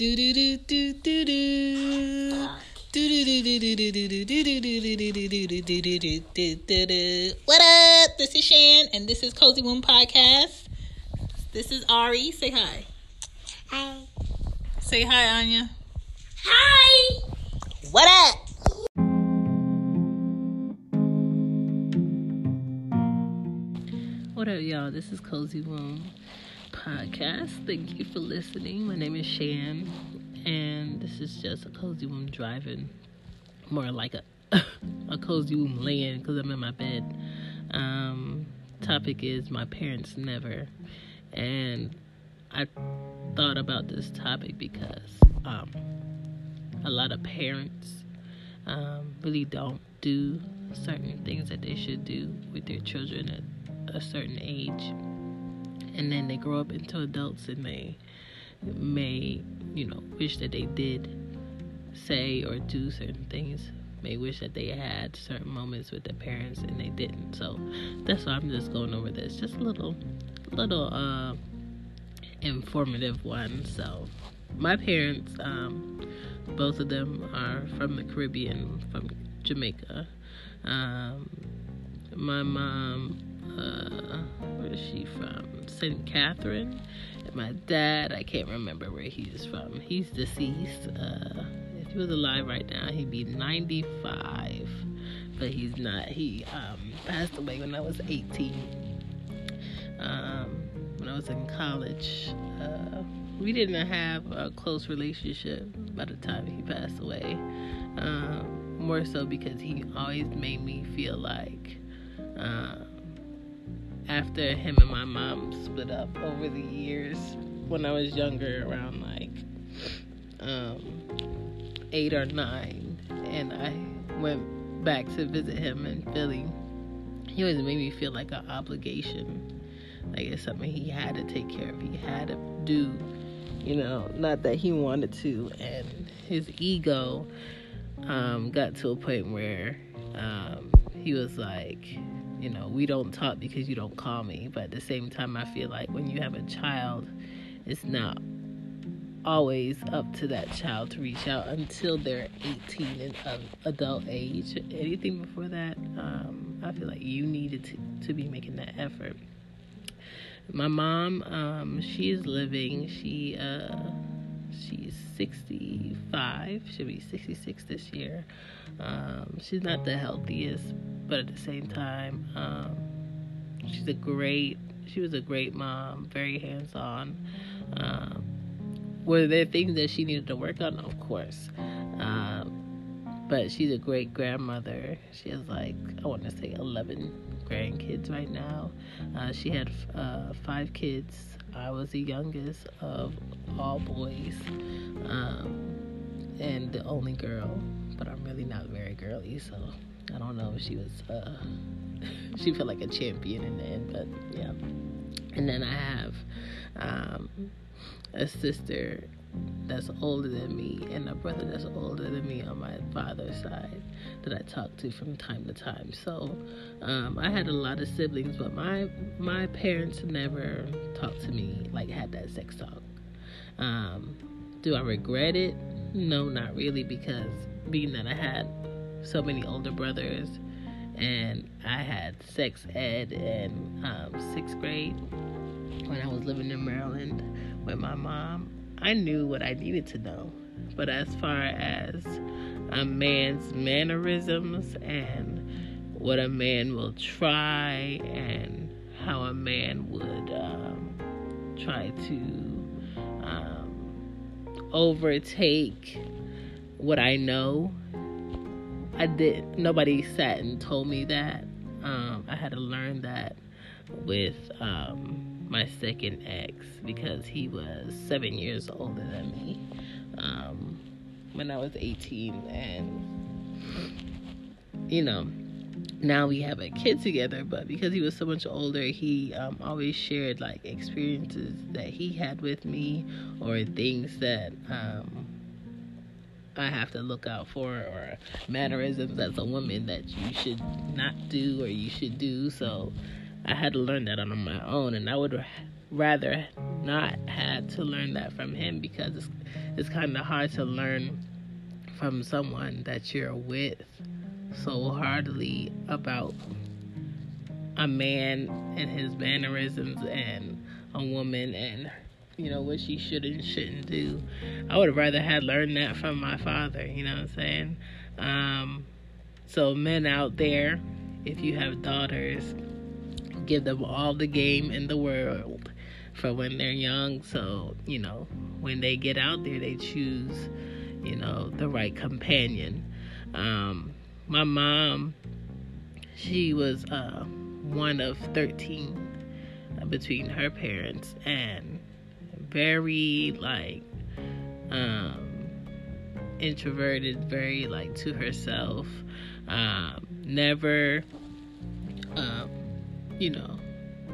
do do do do do do. What up? This is Shan, and this is Cozy Womb Podcast. This is Ari. Say hi. Hi. Say hi, Anya. Hi. What up? What up, y'all? This is Cozy Womb Podcast. Thank you for listening. My name is Shan, and this is just a Cozy Womb driving, more like a a Cozy Womb laying because I'm in my bed. Um, topic is my parents never, and I thought about this topic because um, a lot of parents um, really don't do certain things that they should do with their children at a certain age and then they grow up into adults and they may you know wish that they did say or do certain things may wish that they had certain moments with their parents and they didn't. So that's why i'm just going over this. Just a little little uh informative one. So my parents um both of them are from the caribbean from jamaica. Um my mom uh, where is she from? St. Catherine. And my dad, I can't remember where he's from. He's deceased. Uh, if he was alive right now, he'd be 95. But he's not. He um, passed away when I was 18. Um, when I was in college. Uh, we didn't have a close relationship by the time he passed away. Um, more so because he always made me feel like um, after him and my mom split up over the years when I was younger, around like um, eight or nine, and I went back to visit him in Philly. He always made me feel like an obligation, like it's something he had to take care of, he had to do, you know, not that he wanted to, and his ego um, got to a point where um, he was like, you know, we don't talk because you don't call me. But at the same time, I feel like when you have a child, it's not always up to that child to reach out until they're 18 and of adult age. Anything before that, um, I feel like you needed to, to be making that effort. My mom, um, she is living. She uh, she's 65. She'll be 66 this year. Um, she's not the healthiest, but at the same time, um, she's a great. She was a great mom, very hands-on. Um, were there things that she needed to work on? Of course. Um, but she's a great grandmother. She has like, I want to say 11 grandkids right now. Uh, she had uh, five kids. I was the youngest of all boys um, and the only girl, but I'm really not very girly, so I don't know if she was, uh, she felt like a champion in the end, but yeah. And then I have um, a sister that's older than me and a brother that's older than me on my father's side that I talk to from time to time. So um, I had a lot of siblings, but my my parents never talked to me like had that sex talk. Um, do I regret it? No, not really, because being that I had so many older brothers and I had sex ed in um, sixth grade when I was living in Maryland with my mom. I knew what I needed to know. But as far as a man's mannerisms and what a man will try and how a man would um, try to um, overtake what I know, I did. Nobody sat and told me that. Um, I had to learn that with um, my second ex because he was seven years older than me um, when I was 18. And, you know, now we have a kid together, but because he was so much older, he um, always shared like experiences that he had with me or things that um, I have to look out for or mannerisms as a woman that you should not do or you should do. So I had to learn that on my own, and I would rather not had to learn that from him because it's, it's kind of hard to learn from someone that you're with so hardly about a man and his mannerisms and a woman and you know what she should and shouldn't do. I would have rather had learned that from my father. You know what I'm saying? Um, so men out there, if you have daughters, give them all the game in the world for when they're young. So, you know, when they get out there, they choose, you know, the right companion. Um, my mom, she was uh, one of 13 between her parents and very, like, um, introverted, very, like, to herself. Um, never, um, you know,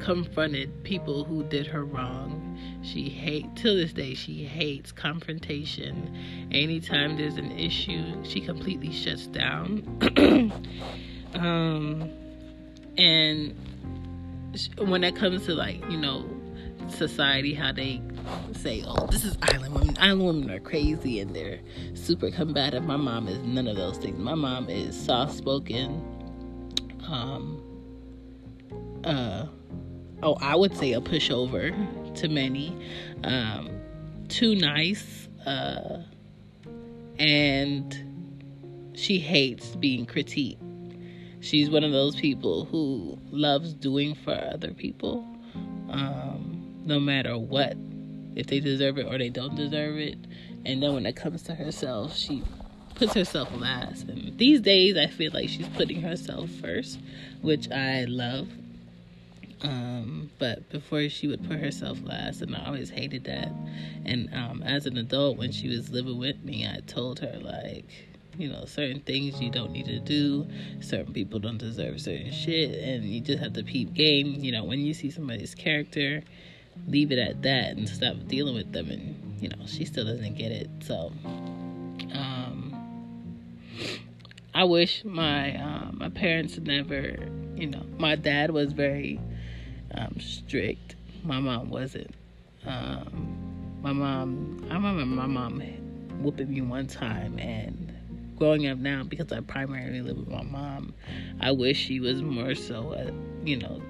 confronted people who did her wrong. She hate till this day she hates confrontation. Anytime there's an issue, she completely shuts down. um and when it comes to like, you know, society how they say, "Oh, this is island women. Island women are crazy and they're super combative." My mom is none of those things. My mom is soft-spoken. Um uh, oh, I would say a pushover to many, um, too nice, uh, and she hates being critiqued. She's one of those people who loves doing for other people, um, no matter what, if they deserve it or they don't deserve it. And then when it comes to herself, she puts herself last. And these days, I feel like she's putting herself first, which I love. Um, but before she would put herself last, and I always hated that. And um, as an adult, when she was living with me, I told her like, you know, certain things you don't need to do. Certain people don't deserve certain shit, and you just have to peep game. You know, when you see somebody's character, leave it at that and stop dealing with them. And you know, she still doesn't get it. So, um, I wish my uh, my parents never. You know, my dad was very um, strict. My mom wasn't. Um, my mom, I remember my mom whooping me one time, and growing up now, because I primarily live with my mom, I wish she was more so, a, you know,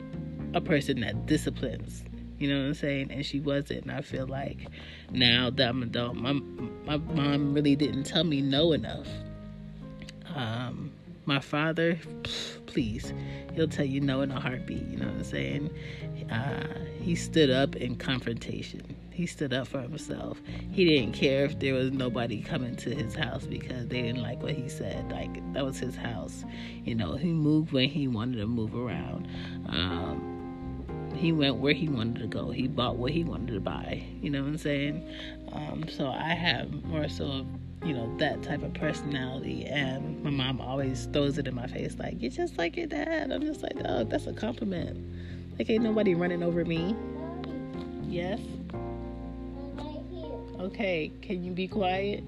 a person that disciplines. You know what I'm saying? And she wasn't. And I feel like now that I'm adult, my my mom really didn't tell me no enough. Um, my father, please, he'll tell you no in a heartbeat. You know what I'm saying? Uh, he stood up in confrontation. He stood up for himself. He didn't care if there was nobody coming to his house because they didn't like what he said. Like that was his house. You know, he moved when he wanted to move around. Um, he went where he wanted to go. He bought what he wanted to buy. You know what I'm saying? Um, so I have more so of you know that type of personality, and my mom always throws it in my face like you're just like your dad. I'm just like, oh, that's a compliment. Like ain't nobody running over me. Yes. Okay, can you be quiet?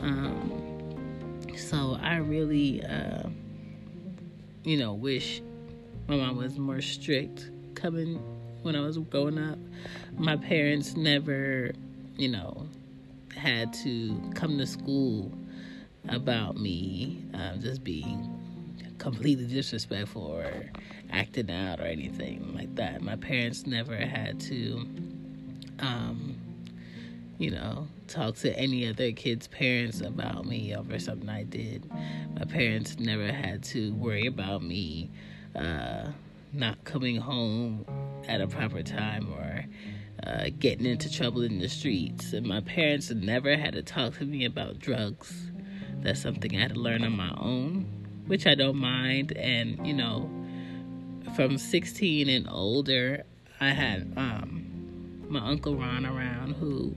Um, so I really, uh, you know, wish my mom was more strict coming when I was growing up. My parents never, you know, had to come to school about me um, just being completely disrespectful or acting out or anything like that. My parents never had to, um, you know, talk to any other kid's parents about me over something I did. My parents never had to worry about me uh, not coming home at a proper time or uh, getting into trouble in the streets. And my parents never had to talk to me about drugs. That's something I had to learn on my own, which I don't mind. And, you know, from 16 and older, I had um, my Uncle Ron around who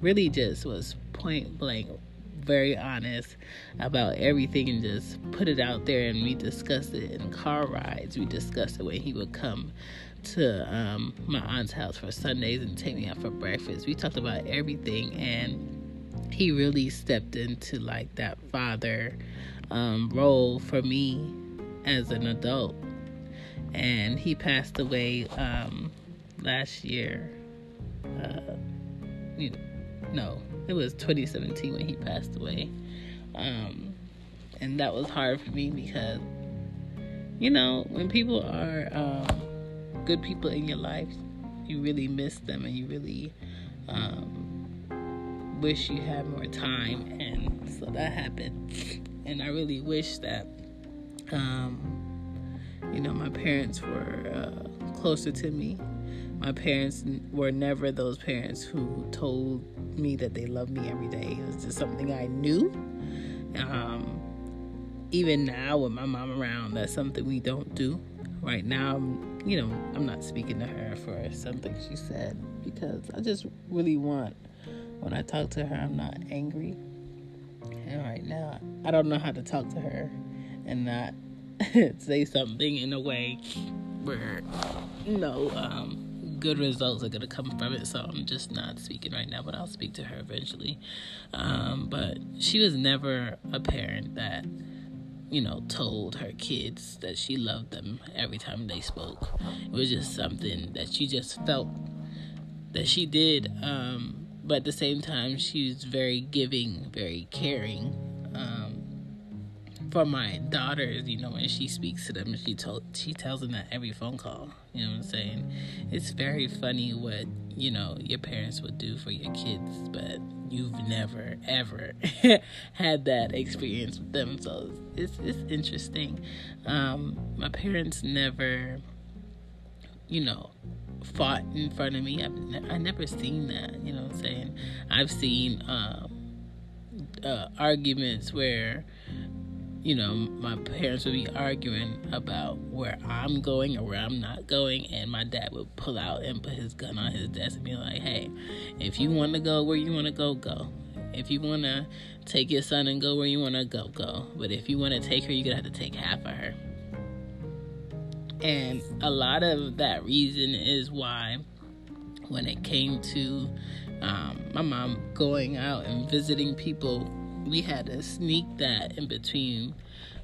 really just was point blank very honest about everything and just put it out there and we discussed it in car rides. We discussed it when he would come to um, my aunt's house for Sundays and take me out for breakfast. We talked about everything and he really stepped into like that father um, role for me as an adult. And he passed away um, last year. Uh, you know, no, it was 2017 when he passed away. Um, and that was hard for me because, you know, when people are um, good people in your life, you really miss them and you really um, wish you had more time. And so that happened. And I really wish that, um, you know, my parents were uh, closer to me. My parents were never those parents who told me that they love me every day. It was just something I knew. Um, even now, with my mom around, that's something we don't do. Right now, you know, I'm not speaking to her for something she said because I just really want, when I talk to her, I'm not angry. And right now, I don't know how to talk to her and not say something in a way where, no um, good results are going to come from it. So I'm just not speaking right now, but I'll speak to her eventually. Um, but she was never a parent that, you know, told her kids that she loved them every time they spoke. It was just something that she just felt that she did. Um, but at the same time, she was very giving, very caring. Um, for my daughters, you know, when she speaks to them, she told she tells them that every phone call. You know what I'm saying? It's very funny what you know your parents would do for your kids, but you've never ever had that experience with them. So it's it's interesting. Um, my parents never, you know, fought in front of me. I've ne- I never seen that. You know what I'm saying? I've seen um, uh, arguments where you know, my parents would be arguing about where I'm going or where I'm not going, and my dad would pull out and put his gun on his desk and be like, hey, if you want to go where you want to go, go. If you want to take your son and go where you want to go, go. But if you want to take her, you're going to have to take half of her. And a lot of that reason is why, when it came to um, my mom going out and visiting people we had to sneak that in between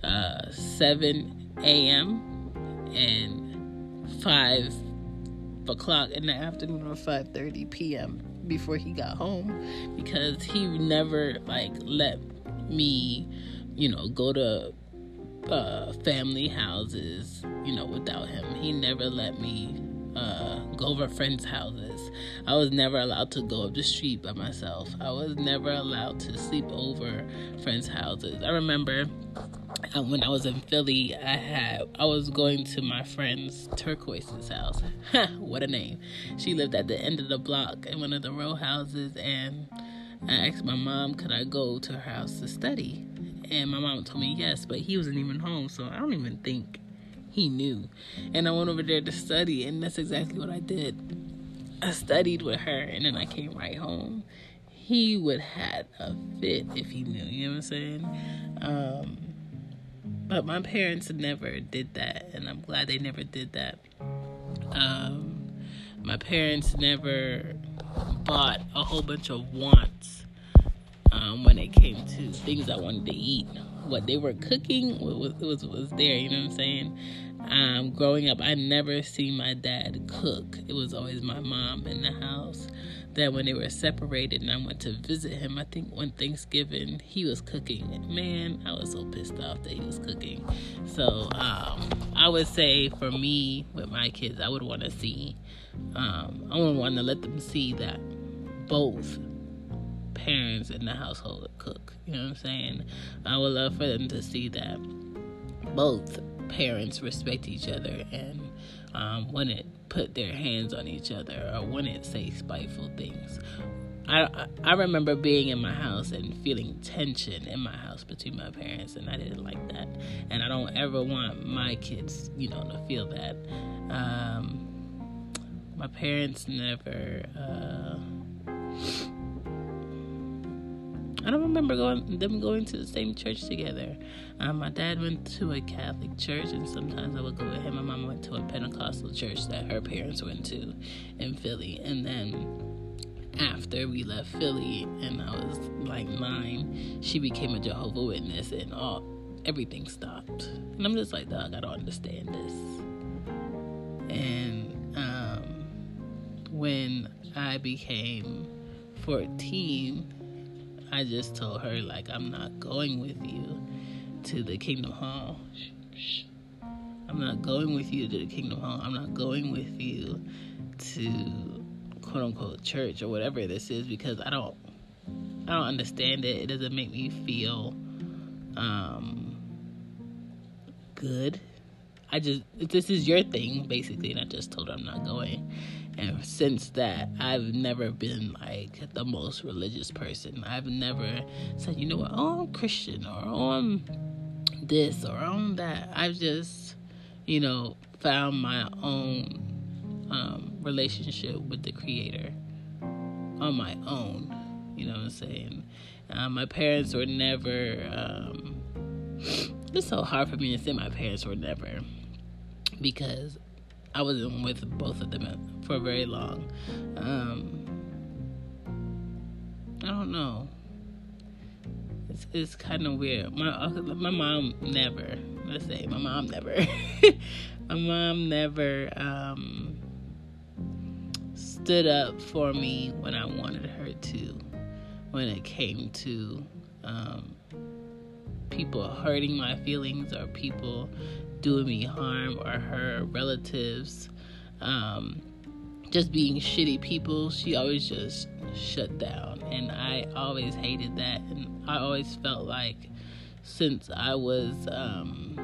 uh, 7 a.m. and 5 o'clock in the afternoon or 5.30 p.m. before he got home because he never like let me you know go to uh, family houses you know without him he never let me uh, go over friends houses I was never allowed to go up the street by myself. I was never allowed to sleep over friends' houses. I remember uh, when I was in Philly, I had I was going to my friend's Turquoise's house. what a name! She lived at the end of the block in one of the row houses, and I asked my mom, could I go to her house to study? And my mom told me yes, but he wasn't even home, so I don't even think he knew. And I went over there to study, and that's exactly what I did. I studied with her, and then I came right home. He would had a fit if he knew, you know what I'm saying? Um, but my parents never did that, and I'm glad they never did that. Um, my parents never bought a whole bunch of wants um, when it came to things I wanted to eat. What they were cooking was was, was there. You know what I'm saying? Um, growing up, I never seen my dad cook. It was always my mom in the house. That when they were separated and I went to visit him, I think one Thanksgiving he was cooking. And man, I was so pissed off that he was cooking. So um, I would say for me with my kids, I would want to see. Um, I would want to let them see that both parents in the household cook. You know what I'm saying? I would love for them to see that both parents respect each other and um, wouldn't put their hands on each other or wouldn't say spiteful things. I, I remember being in my house and feeling tension in my house between my parents, and I didn't like that. And I don't ever want my kids, you know, to feel that. Um, my parents never. Uh, I don't remember going them going to the same church together. Um, my dad went to a Catholic church, and sometimes I would go with him. My mom went to a Pentecostal church that her parents went to in Philly, and then after we left Philly, and I was like nine, she became a Jehovah Witness, and all everything stopped. And I'm just like, dog, I don't understand this. And um, when I became 14 I just told her like I'm not going with you to the Kingdom Hall. I'm not going with you to the Kingdom Hall. I'm not going with you to quote unquote church or whatever this is because I don't I don't understand it. It doesn't make me feel um good. I just this is your thing basically and I just told her I'm not going. And since that, I've never been like the most religious person. I've never said, you know what, oh, I'm Christian or oh, I'm this or I'm that. I've just, you know, found my own um, relationship with the Creator on my own. You know what I'm saying? Uh, my parents were never. Um, it's so hard for me to say my parents were never because I wasn't with both of them for very long. Um, I don't know. It's it's kind of weird. My my mom never. Let's say my mom never. my mom never um, stood up for me when I wanted her to. When it came to um, people hurting my feelings or people doing me harm or her relatives um, just being shitty people, she always just shut down. And I always hated that. And I always felt like since I was, um,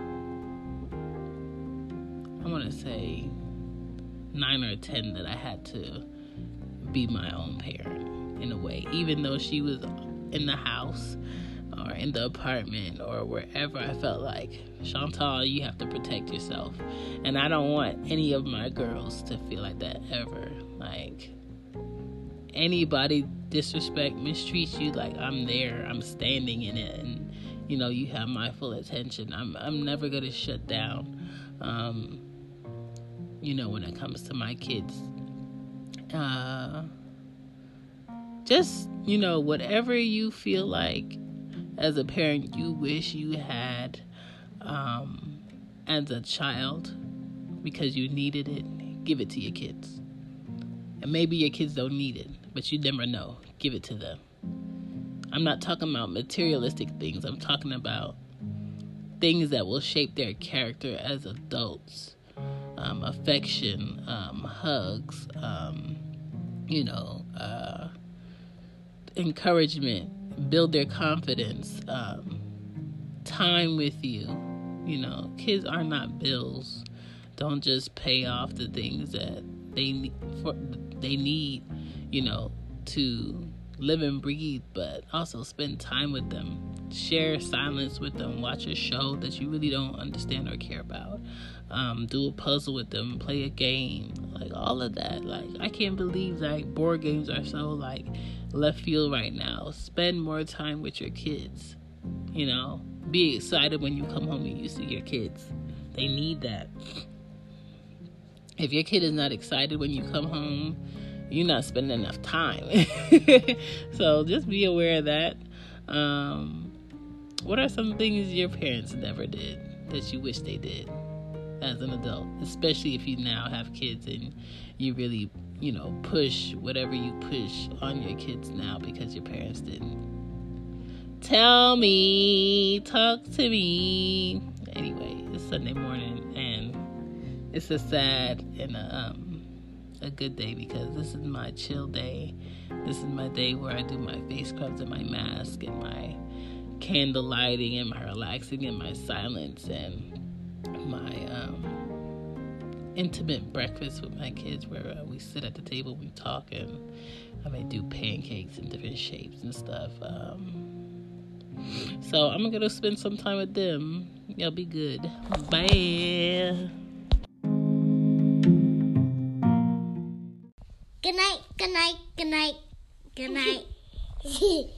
I want to say nine or ten, that I had to be my own parent in a way. Even though she was in the house, or in the apartment or wherever I felt like, Chantal, you have to protect yourself. And I don't want any of my girls to feel like that ever. Like, anybody disrespect, mistreats you, like I'm there, I'm standing in it, and you know, you have my full attention. I'm I'm never gonna shut down. Um, you know, when it comes to my kids. Uh, just you know, whatever you feel like as a parent you wish you had um, as a child because you needed it, give it to your kids. And maybe your kids don't need it, but you never know. Give it to them. I'm not talking about materialistic things, I'm talking about things that will shape their character as adults um, affection, um, hugs, um, you know, uh, encouragement, build their confidence, um, time with you. You know, kids are not bills. Don't just pay off the things that they for they need, you know, to live and breathe, but also spend time with them. Share silence with them. Watch a show that you really don't understand or care about. Um, do a puzzle with them. Play a game. Like all of that. Like I can't believe like board games are so like left field right now. Spend more time with your kids. You know, be excited when you come home and you see your kids. They need that. If your kid is not excited when you come home, you're not spending enough time. so just be aware of that. Um, what are some things your parents never did that you wish they did as an adult, especially if you now have kids and you really, you know, push whatever you push on your kids now because your parents didn't? Tell me, talk to me. Anyway, it's Sunday morning and it's a sad and a, um, a good day because this is my chill day. This is my day where I do my face scrubs and my mask and my candle lighting and my relaxing and my silence and my um, intimate breakfast with my kids where uh, we sit at the table, we talk, and I may do pancakes in different shapes and stuff. Um, so I'm gonna spend some time with them. Y'all be good. Bye. Good night, good night, good night, good night.